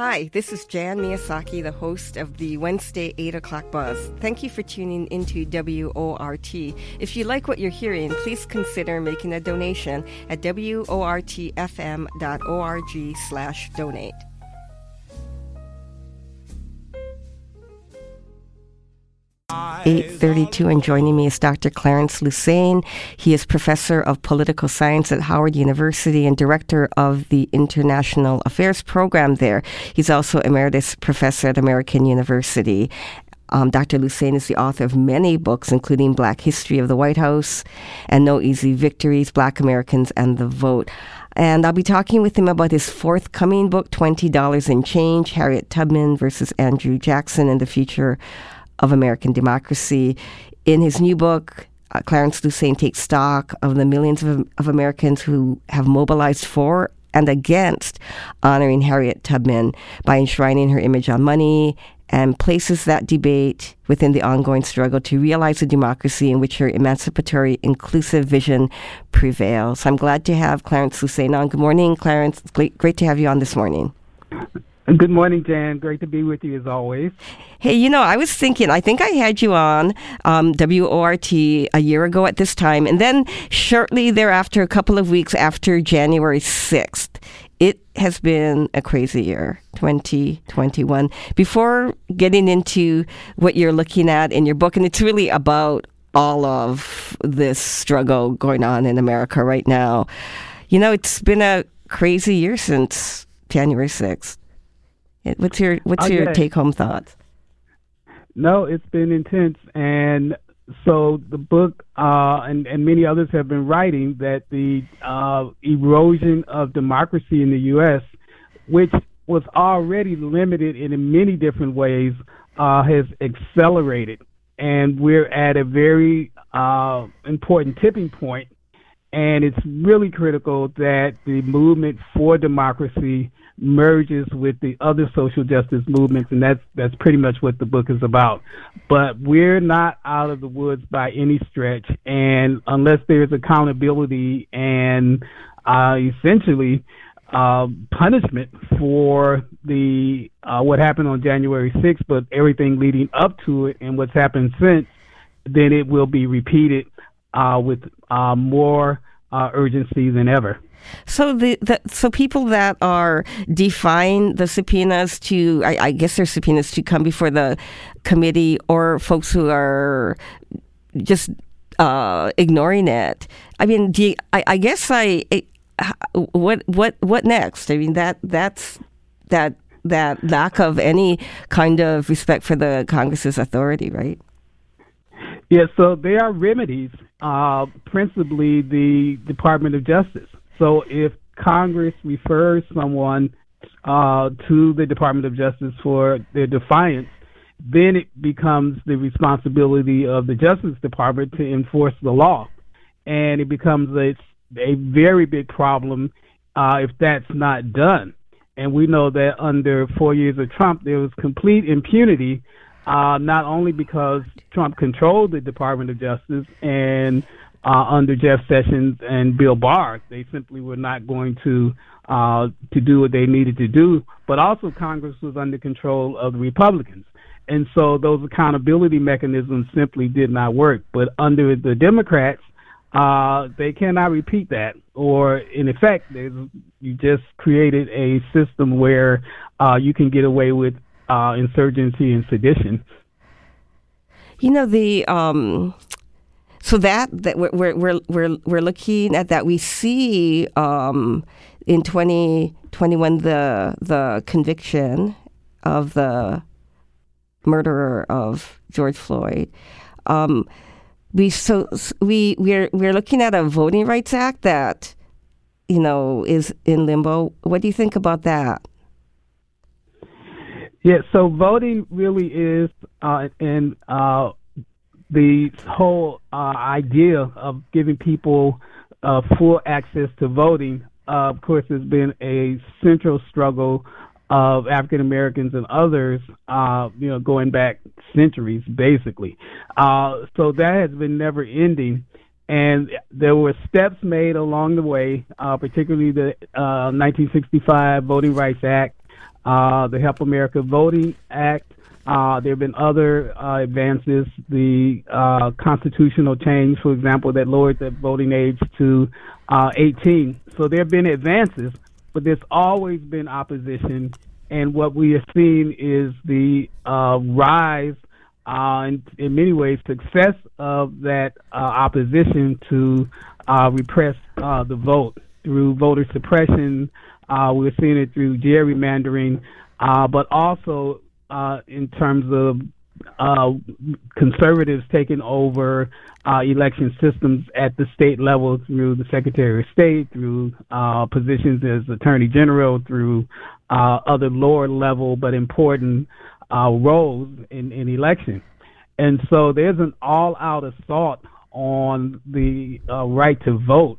Hi, this is Jan Miyasaki, the host of the Wednesday 8 o'clock buzz. Thank you for tuning into WORT. If you like what you're hearing, please consider making a donation at wortfm.org slash donate. 832 and joining me is Dr. Clarence Lusane. He is professor of political science at Howard University and director of the International Affairs program there. He's also emeritus professor at American University. Um, Dr. Lusane is the author of many books, including Black History of the White House and No Easy Victories, Black Americans and the Vote. And I'll be talking with him about his forthcoming book, $20 in Change Harriet Tubman versus Andrew Jackson and the Future of American democracy. In his new book, uh, Clarence Lusane takes stock of the millions of, of Americans who have mobilized for and against honoring Harriet Tubman by enshrining her image on money and places that debate within the ongoing struggle to realize a democracy in which her emancipatory, inclusive vision prevails. I'm glad to have Clarence Lusane on. Good morning, Clarence. Great, great to have you on this morning. Good morning, Jan. Great to be with you as always. Hey, you know, I was thinking, I think I had you on um, WORT a year ago at this time, and then shortly thereafter, a couple of weeks after January 6th, it has been a crazy year, 2021. Before getting into what you're looking at in your book, and it's really about all of this struggle going on in America right now, you know, it's been a crazy year since January 6th. What's your what's okay. your take home thoughts? No, it's been intense, and so the book uh, and and many others have been writing that the uh, erosion of democracy in the U.S., which was already limited in many different ways, uh, has accelerated, and we're at a very uh, important tipping point, and it's really critical that the movement for democracy merges with the other social justice movements, and that's that's pretty much what the book is about. But we're not out of the woods by any stretch, and unless there's accountability and uh, essentially uh, punishment for the uh, what happened on January 6th, but everything leading up to it and what's happened since, then it will be repeated uh, with uh, more uh, urgency than ever. So the, the, so people that are defying the subpoenas to I, I, guess they're subpoenas to come before the committee or folks who are just uh, ignoring it. I mean, you, I, I, guess I, what what what next? I mean that that's that that lack of any kind of respect for the Congress's authority, right? Yeah, so there are remedies, uh, principally the Department of Justice. So if Congress refers someone uh, to the Department of Justice for their defiance, then it becomes the responsibility of the Justice Department to enforce the law, and it becomes a a very big problem uh, if that's not done. And we know that under four years of Trump, there was complete impunity, uh, not only because Trump controlled the Department of Justice and uh, under Jeff Sessions and Bill Barr. They simply were not going to uh, to do what they needed to do. But also, Congress was under control of the Republicans, and so those accountability mechanisms simply did not work. But under the Democrats, uh, they cannot repeat that, or in effect, you just created a system where uh, you can get away with uh, insurgency and sedition. You know the um, so that that we're we're we're we're looking at that. We see um, in 2021 the the conviction of the murderer of George Floyd. Um, we so we we're we're looking at a voting rights act that you know is in limbo. What do you think about that? Yeah, so voting really is uh, in uh, the whole uh, idea of giving people uh, full access to voting, uh, of course, has been a central struggle of African Americans and others, uh, you know, going back centuries, basically. Uh, so that has been never ending. And there were steps made along the way, uh, particularly the 1965 Voting Rights Act, uh, the Help America Voting Act. Uh, there have been other uh, advances, the uh, constitutional change, for example, that lowered the voting age to uh, 18. So there have been advances, but there's always been opposition. And what we have seen is the uh, rise, and in many ways, success of that opposition to repress the vote through voter suppression. We're seeing it through gerrymandering, but also uh, in terms of uh, conservatives taking over uh, election systems at the state level through the Secretary of State, through uh, positions as Attorney General, through uh, other lower level but important uh, roles in, in election. And so there's an all out assault on the uh, right to vote.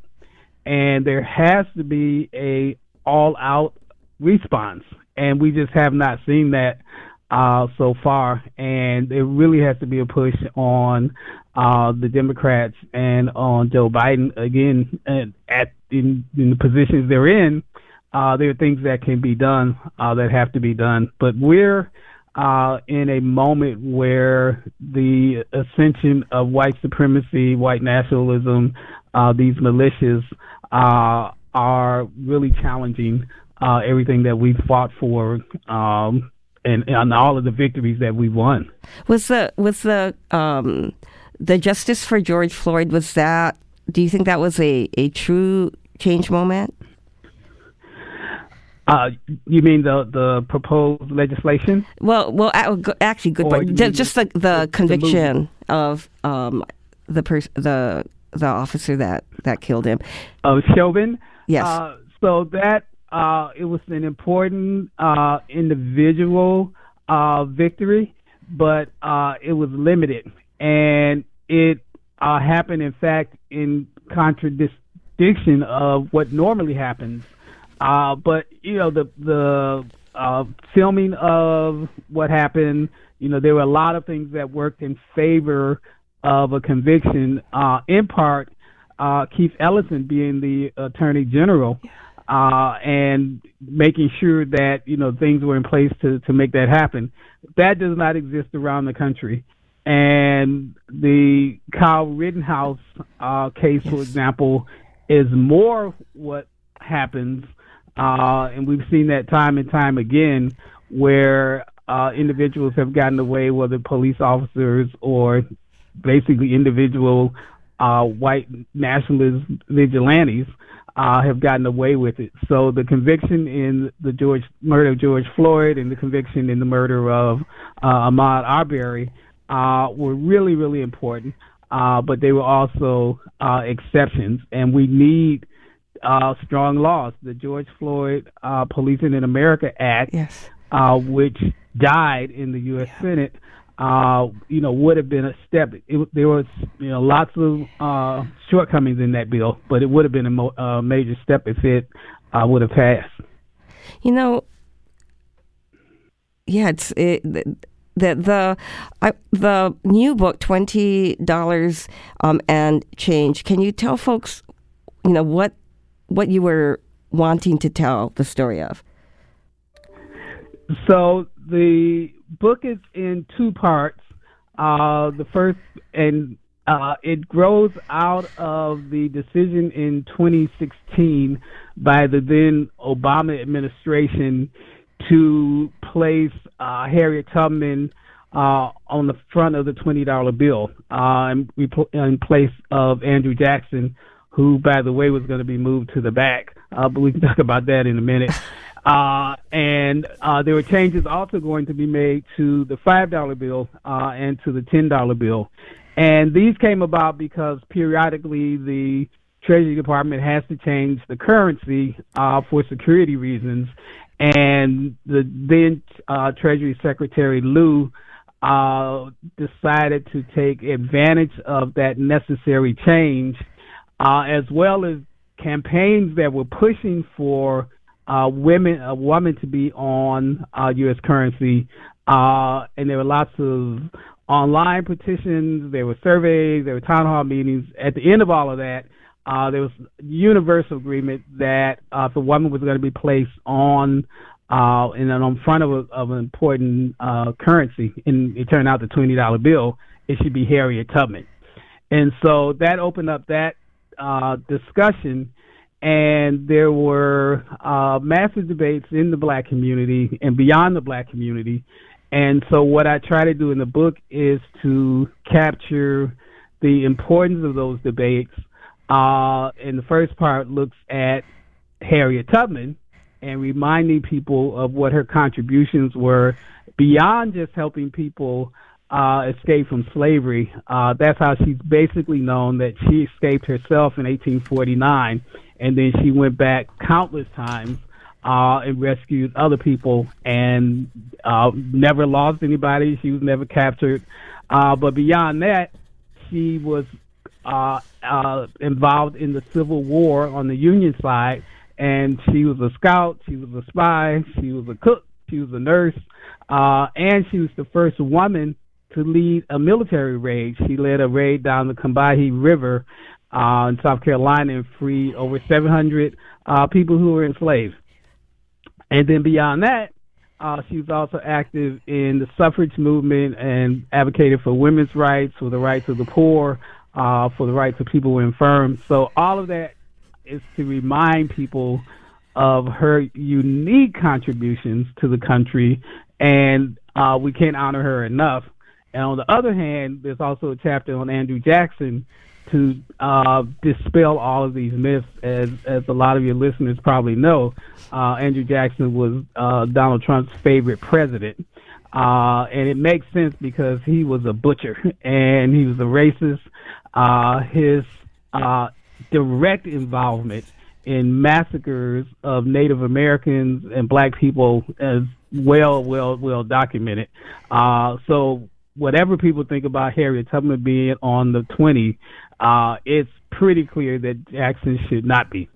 And there has to be a all out response. And we just have not seen that uh, so far, and it really has to be a push on uh, the Democrats and on Joe Biden again. And at in, in the positions they're in, uh, there are things that can be done uh, that have to be done. But we're uh, in a moment where the ascension of white supremacy, white nationalism, uh, these militias are really challenging uh, everything that we've fought for um, and, and all of the victories that we won. Was the was the um, the justice for George Floyd was that? Do you think that was a, a true change moment? Uh, you mean the the proposed legislation? Well, well, actually, good point. Just, just the, the, the conviction the of um, the person, the the officer that that killed him. Oh, Chauvin. Yes. Uh, so that uh, it was an important uh, individual uh, victory, but uh, it was limited, and it uh, happened, in fact, in contradiction of what normally happens. But you know, the the filming of what happened, you know, there were a lot of things that worked in favor of a conviction. in part, Keith Ellison being the Attorney General. Yeah uh, and making sure that you know things were in place to to make that happen. That does not exist around the country. And the Kyle Rittenhouse uh, case, yes. for example, is more what happens, uh, and we've seen that time and time again, where uh, individuals have gotten away, whether police officers or basically individual uh, white nationalist vigilantes uh, have gotten away with it. So the conviction in the George murder of George Floyd and the conviction in the murder of uh, Ahmaud Arbery uh, were really, really important. Uh, but they were also uh, exceptions, and we need uh, strong laws. The George Floyd uh, Policing in America Act, yes. uh, which died in the U.S. Yeah. Senate, uh, you know, would have been a step. It, there was, you know, lots of uh, shortcomings in that bill, but it would have been a mo- uh, major step if it uh, would have passed. You know, yeah, it's it, the the the, I, the new book, twenty dollars um, and change. Can you tell folks, you know, what what you were wanting to tell the story of? So the book is in two parts. Uh, the first, and uh, it grows out of the decision in 2016 by the then Obama administration to place uh, Harriet Tubman uh, on the front of the $20 bill uh, in, place of Andrew Jackson, who, by the way, was going to be moved to the back. Uh, but we can talk about that in a minute. Uh, and uh, there were changes also going to be made to the $5 bill uh, and to the $10 bill. And these came about because periodically the Treasury Department has to change the currency uh, for security reasons. And the then uh, Treasury Secretary Lew uh, decided to take advantage of that necessary change, as well as campaigns that were pushing for uh, women a woman to be on uh, U.S. currency, uh, and there were lots of online petitions, there were surveys, there were town hall meetings. At the end of all of that, uh, there was universal agreement that uh, if a woman was going to be placed on uh, and then on front of, a, of an important uh, currency, and it turned out the twenty dollar bill, it should be Harriet Tubman. And so that opened up that uh, discussion, and there were uh, massive debates in the black community and beyond the black community. And so what I try to do in the book is to capture the importance of those debates. Uh, and the first part looks at Harriet Tubman and reminding people of what her contributions were beyond just helping people uh, escape from slavery. Uh, that's how she's basically known that she escaped herself in 1849, and then she went back countless times uh, and rescued other people and uh, never lost anybody. She was never captured. Uh, but beyond that, she was uh, uh, involved in the Civil War on the Union side, and she was a scout, she was a spy, she was a cook, she was a nurse, uh, and she was the first woman to lead a military raid. She led a raid down the Combahee River uh, in South Carolina and freed over 700 uh, people who were enslaved. And then beyond that, uh, she was also active in the suffrage movement and advocated for women's rights, for the rights of the poor, uh, for the rights of people who are infirm. So all of that is to remind people of her unique contributions to the country, and uh, we can't honor her enough. And on the other hand, there's also a chapter on Andrew Jackson to uh, dispel all of these myths. As as a lot of your listeners probably know, uh, Andrew Jackson was uh, Donald Trump's favorite president, uh, and it makes sense because he was a butcher and he was a racist. Uh, his uh, direct involvement in massacres of Native Americans and Black people is well, well, well documented. so whatever people think about Harriet Tubman being on the 20, uh, it's pretty clear that Jackson should not be.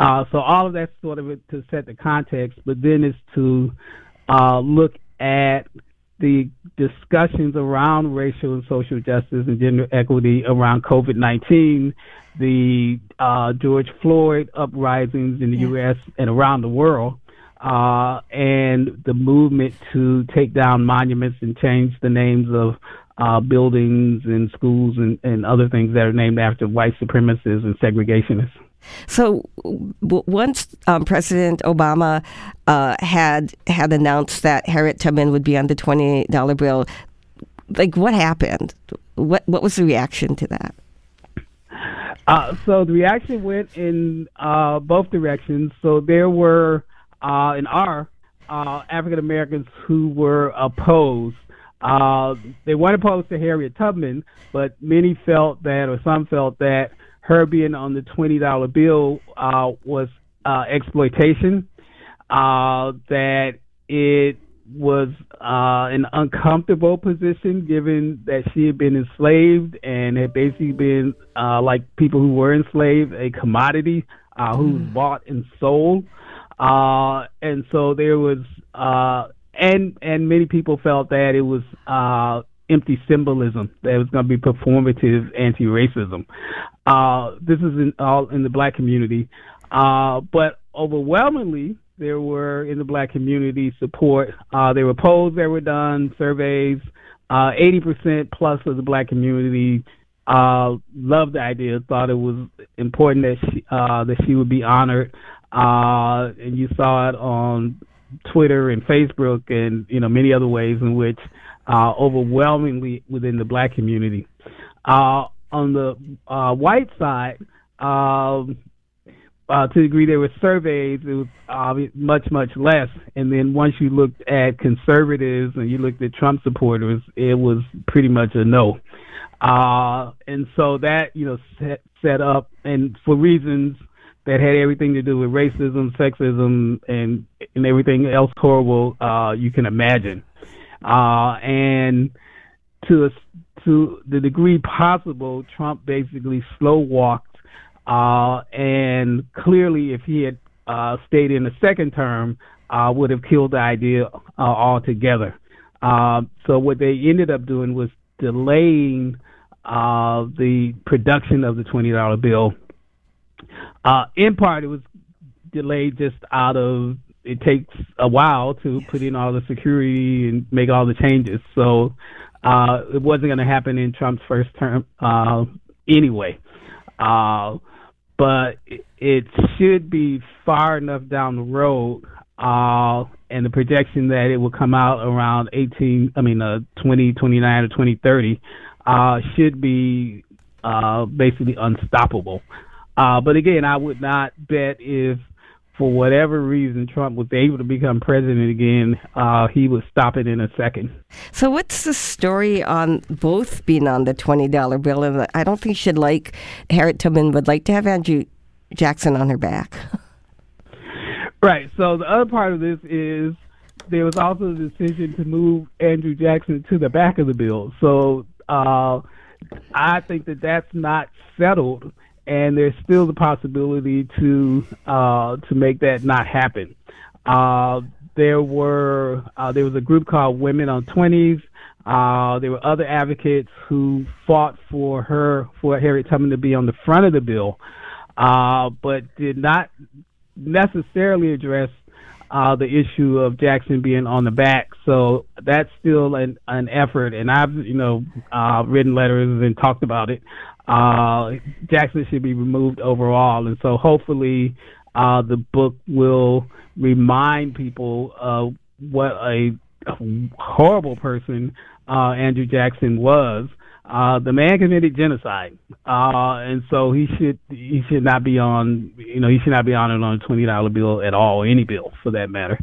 Uh, so all of that's sort of to set the context, but then it's to uh, look at the discussions around racial and social justice and gender equity around COVID 19, the uh, George Floyd uprisings in the. U.S. and around the world, uh, and the movement to take down monuments and change the names of uh, buildings and schools and, and other things that are named after white supremacists and segregationists. So w- once um, President Obama uh, had had announced that Harriet Tubman would be on the twenty dollar bill, like what happened? What what was the reaction to that? Uh, so the reaction went in uh, both directions. So there were uh, and are uh, African Americans who were opposed. Uh, they weren't opposed to Harriet Tubman, but many felt that, or some felt that, her being on the twenty dollar bill uh, was uh, exploitation. Uh, that it was uh, an uncomfortable position given that she had been enslaved and had basically been uh, like people who were enslaved, a commodity uh, who was mm. bought and sold. Uh, and so there was, uh, and and many people felt that it was uh, empty symbolism that it was going to be performative anti-racism. Uh, this is in, all in the black community, uh, but overwhelmingly there were in the black community support. Uh, there were polls that were done, surveys. Uh, 80% plus of the black community uh, loved the idea, thought it was important that she, that she would be honored and you saw it on Twitter and Facebook and you know many other ways in which uh, overwhelmingly within the black community. Uh, on the uh, white side, um, uh, to the degree there were surveys, it was much much less. And then once you looked at conservatives and you looked at Trump supporters, it was pretty much a no. Uh, and so that you know set, set up, and for reasons that had everything to do with racism, sexism, and and everything else horrible uh, you can imagine. Uh, and to to the degree possible, Trump basically slow walked. Uh, and clearly, if he had uh, stayed in the second term, uh, would have killed the idea uh, altogether. So what they ended up doing was delaying the production of the twenty dollar bill uh, in part, it was delayed just out of it takes a while to put in all the security and make all the changes. So uh, it wasn't going to happen in Trump's first term uh, anyway. Uh, but it should be far enough down the road, uh, and the projection that it will come out around 18, I mean, uh, 2029 or 2030, uh, should be uh, basically unstoppable. Uh, but again, I would not bet if, for whatever reason, Trump was able to become president again, uh, he would stop it in a second. So, what's the story on both being on the twenty dollar bill? And I don't think she'd like Harriet Tubman would like to have Andrew Jackson on her back. right. So the other part of this is there was also a decision to move Andrew Jackson to the back of the bill. So uh, I think that that's not settled and there's still the possibility to uh, to make that not happen. Uh, there were uh, there was a group called Women on Twenties. Uh, there were other advocates who fought for her for Harriet Tubman to be on the front of the bill, uh, but did not necessarily address uh, the issue of Jackson being on the back. So that's still an, an effort, and I've you know uh, written letters and talked about it uh, Jackson should be removed overall. And so hopefully uh, the book will remind people of what a horrible person uh, Andrew Jackson was. Uh, the man committed genocide, uh, and so he should he should not be on you know he should not be honored on a twenty dollar bill at all, any bill for that matter.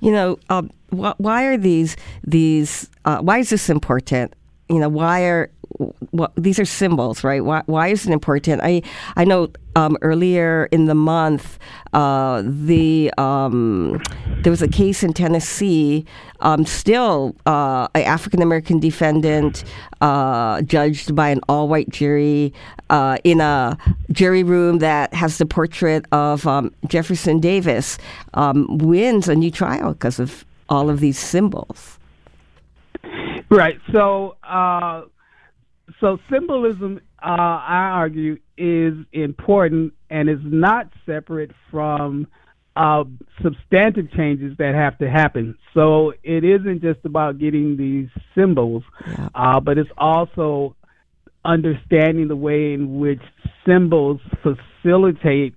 You know, um, wh- why are these these uh, why is this important? You know, why are these are symbols, right? Why, why is it important? I I know um, earlier in the month, uh, the um, there was a case in Tennessee. Um, still, uh, an African American defendant uh, judged by an all white jury uh, in a jury room that has the portrait of um, Jefferson Davis um, wins a new trial because of all of these symbols. Right. So uh, so symbolism, uh, I argue, is important and is not separate from uh, substantive changes that have to happen. So it isn't just about getting these symbols, yeah. uh, but it's also understanding the way in which symbols facilitate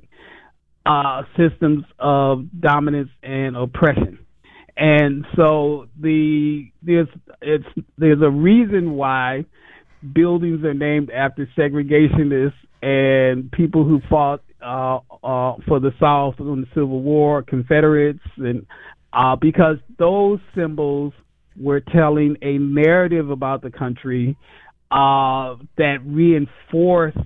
uh, systems of dominance and oppression. And so the there's it's there's a reason why buildings are named after segregationists and people who fought uh, uh, for the South in the Civil War, Confederates, and uh, because those symbols were telling a narrative about the country uh, that reinforced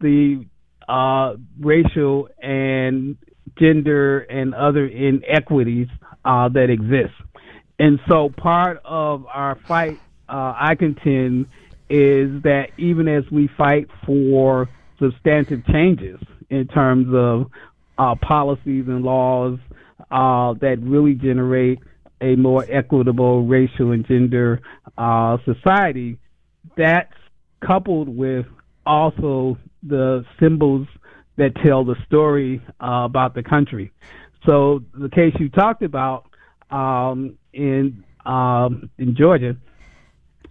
the uh, racial and gender and other inequities uh, that exist. And so part of our fight, I contend, is that even as we fight for substantive changes in terms of uh, policies and laws uh, that really generate a more equitable racial and gender uh, society, that's coupled with also the symbols that tell the story uh, about the country. So the case you talked about um, in um, in Georgia,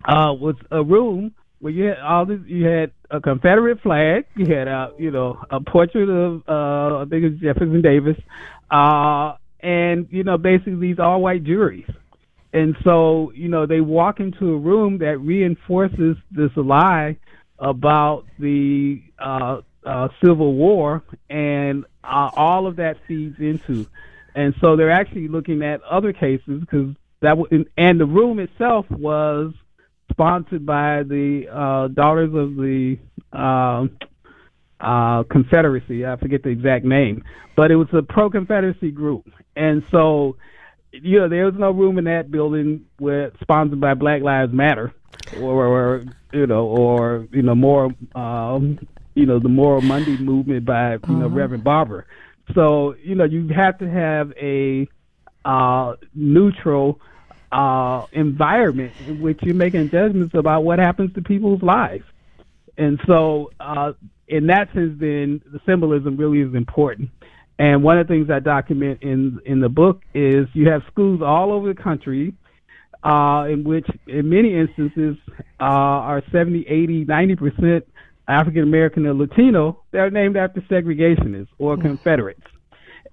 uh, was a room where you had all this. You had a Confederate flag. You had a you know a portrait of uh, I think it's Jefferson Davis, uh, and you know basically these all white juries. And so you know they walk into a room that reinforces this lie about the uh, uh, Civil War, and uh, all of that feeds into. And so they're actually looking at other cases because that w- and the room itself was sponsored by the uh, Daughters of the uh, uh, Confederacy. I forget the exact name, but it was a pro-Confederacy group, and so you know there was no room in that building where sponsored by Black Lives Matter, or, or you know, or you know more, um, you know, the Moral Monday movement by you know uh-huh. Reverend Barber. So you know you have to have a uh, neutral uh, environment in which you're making judgments about what happens to people's lives. And so, uh, in that sense, then the symbolism really is important. And one of the things I document in in the book is you have schools all over the country uh, in which, in many instances, uh, are 70, 80, 90 percent African American or Latino. They're named after segregationists or mm-hmm. Confederates.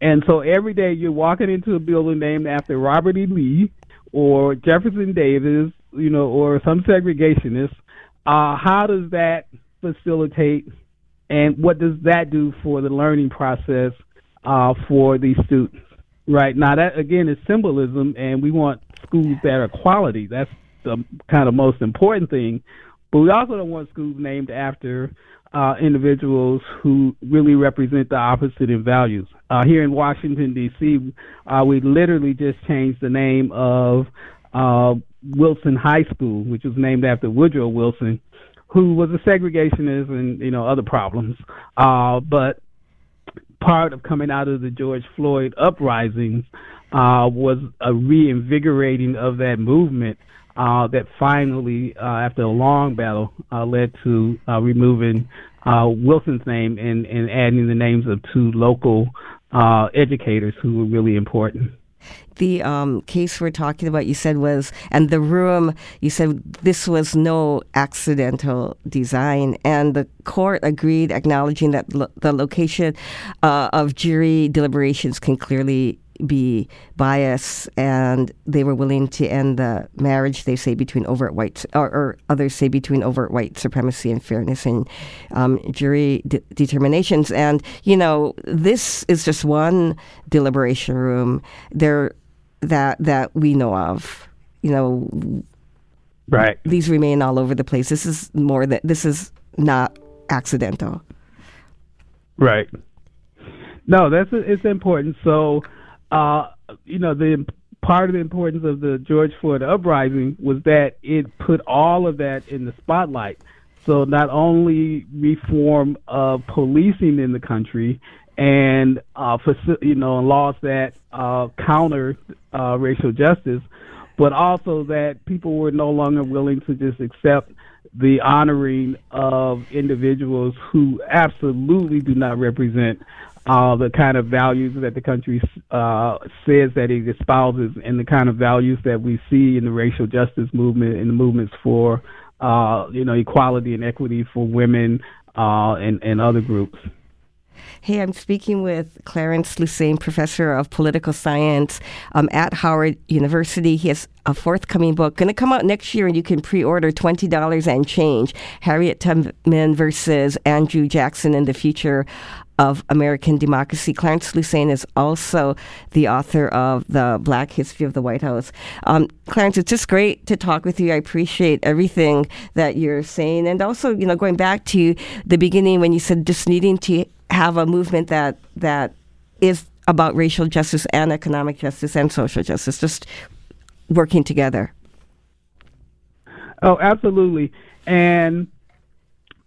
And so every day you're walking into a building named after Robert E. Lee or Jefferson Davis, you know, or some segregationist. Uh, how does that facilitate and what does that do for the learning process uh, for these students? Right now, that again is symbolism, and we want schools that are quality. That's the kind of most important thing. But we also don't want schools named after uh, individuals who really represent the opposite in values. Uh, here in Washington, D.C., uh, we literally just changed the name of uh, Wilson High School, which was named after Woodrow Wilson, who was a segregationist and you know other problems. Uh, but part of coming out of the George Floyd uprisings uh, was a reinvigorating of that movement uh, that finally, uh, after a long battle, uh, led to uh, removing uh, Wilson's name and, and adding the names of two local uh, educators who were really important. The um, case we're talking about, you said was, and the room, you said this was no accidental design, and the court agreed, acknowledging that lo- the location of jury deliberations can clearly be bias, and they were willing to end the marriage. They say between overt white, or, or others say between overt white supremacy and fairness in um, jury de- determinations. And you know, this is just one deliberation room there that that we know of. You know, right? These remain all over the place. This is more that this is not accidental. Right. No, that's it's important. So uh, you know, the part of the importance of the George Floyd uprising was that it put all of that in the spotlight. So not only reform of policing in the country and uh, you know laws that uh, counter uh, racial justice, but also that people were no longer willing to just accept the honoring of individuals who absolutely do not represent uh, the kind of values that the country uh, says that it espouses, and the kind of values that we see in the racial justice movement and the movements for, uh, you know, equality and equity for women uh, and and other groups. Hey, I'm speaking with Clarence Lusane, professor of political science um, at Howard University. He has a forthcoming book going to come out next year, and you can pre-order twenty dollars and change. Harriet Tubman versus Andrew Jackson in the future of American democracy. Clarence Lusane is also the author of the Black History of the White House. Um, Clarence, it's just great to talk with you. I appreciate everything that you're saying, and also, you know, going back to the beginning when you said just needing to have a movement that that is about racial justice and economic justice and social justice, just working together. Oh, absolutely. And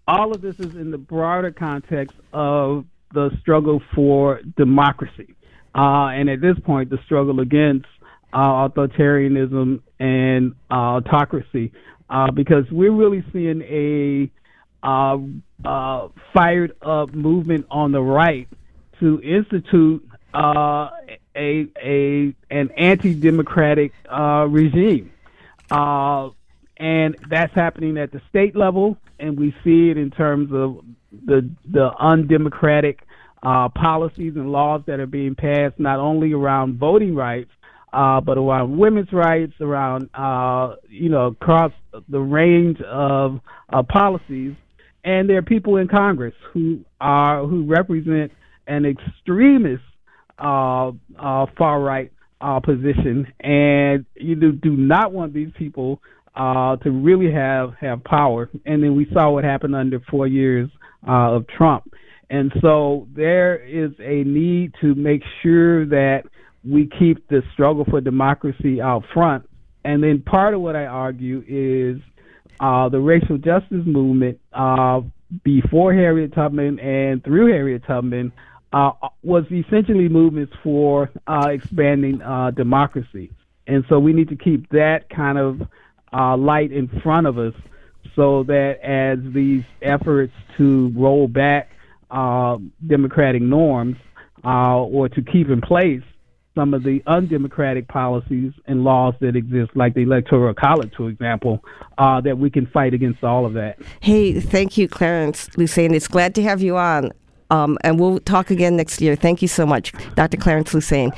all of this is in the broader context of the struggle for democracy. Uh, and at this point, the struggle against uh, authoritarianism and uh, autocracy, uh, because we're really seeing a uh, uh, fired up movement on the right to institute a a an anti-democratic regime, and that's happening at the state level, and we see it in terms of the the undemocratic uh, policies and laws that are being passed, not only around voting rights, uh, but around women's rights, around uh, you know across the range of uh, policies. And there are people in Congress who are who represent an extremist uh, uh, far right uh, position, and you do, do not want these people uh, to really have have power. And then we saw what happened under four years uh, of Trump. And so there is a need to make sure that we keep the struggle for democracy out front. And then part of what I argue is uh, the racial justice movement uh, before Harriet Tubman and through Harriet Tubman uh, was essentially movements for uh, expanding uh, democracy. And so we need to keep that kind of uh, light in front of us so that as these efforts to roll back democratic norms or to keep in place some of the undemocratic policies and laws that exist, like the Electoral College, for example, uh, that we can fight against all of that. Hey, thank you, Clarence Lusane. It's glad to have you on. Um, and we'll talk again next year. Thank you so much, Dr. Clarence Lusane.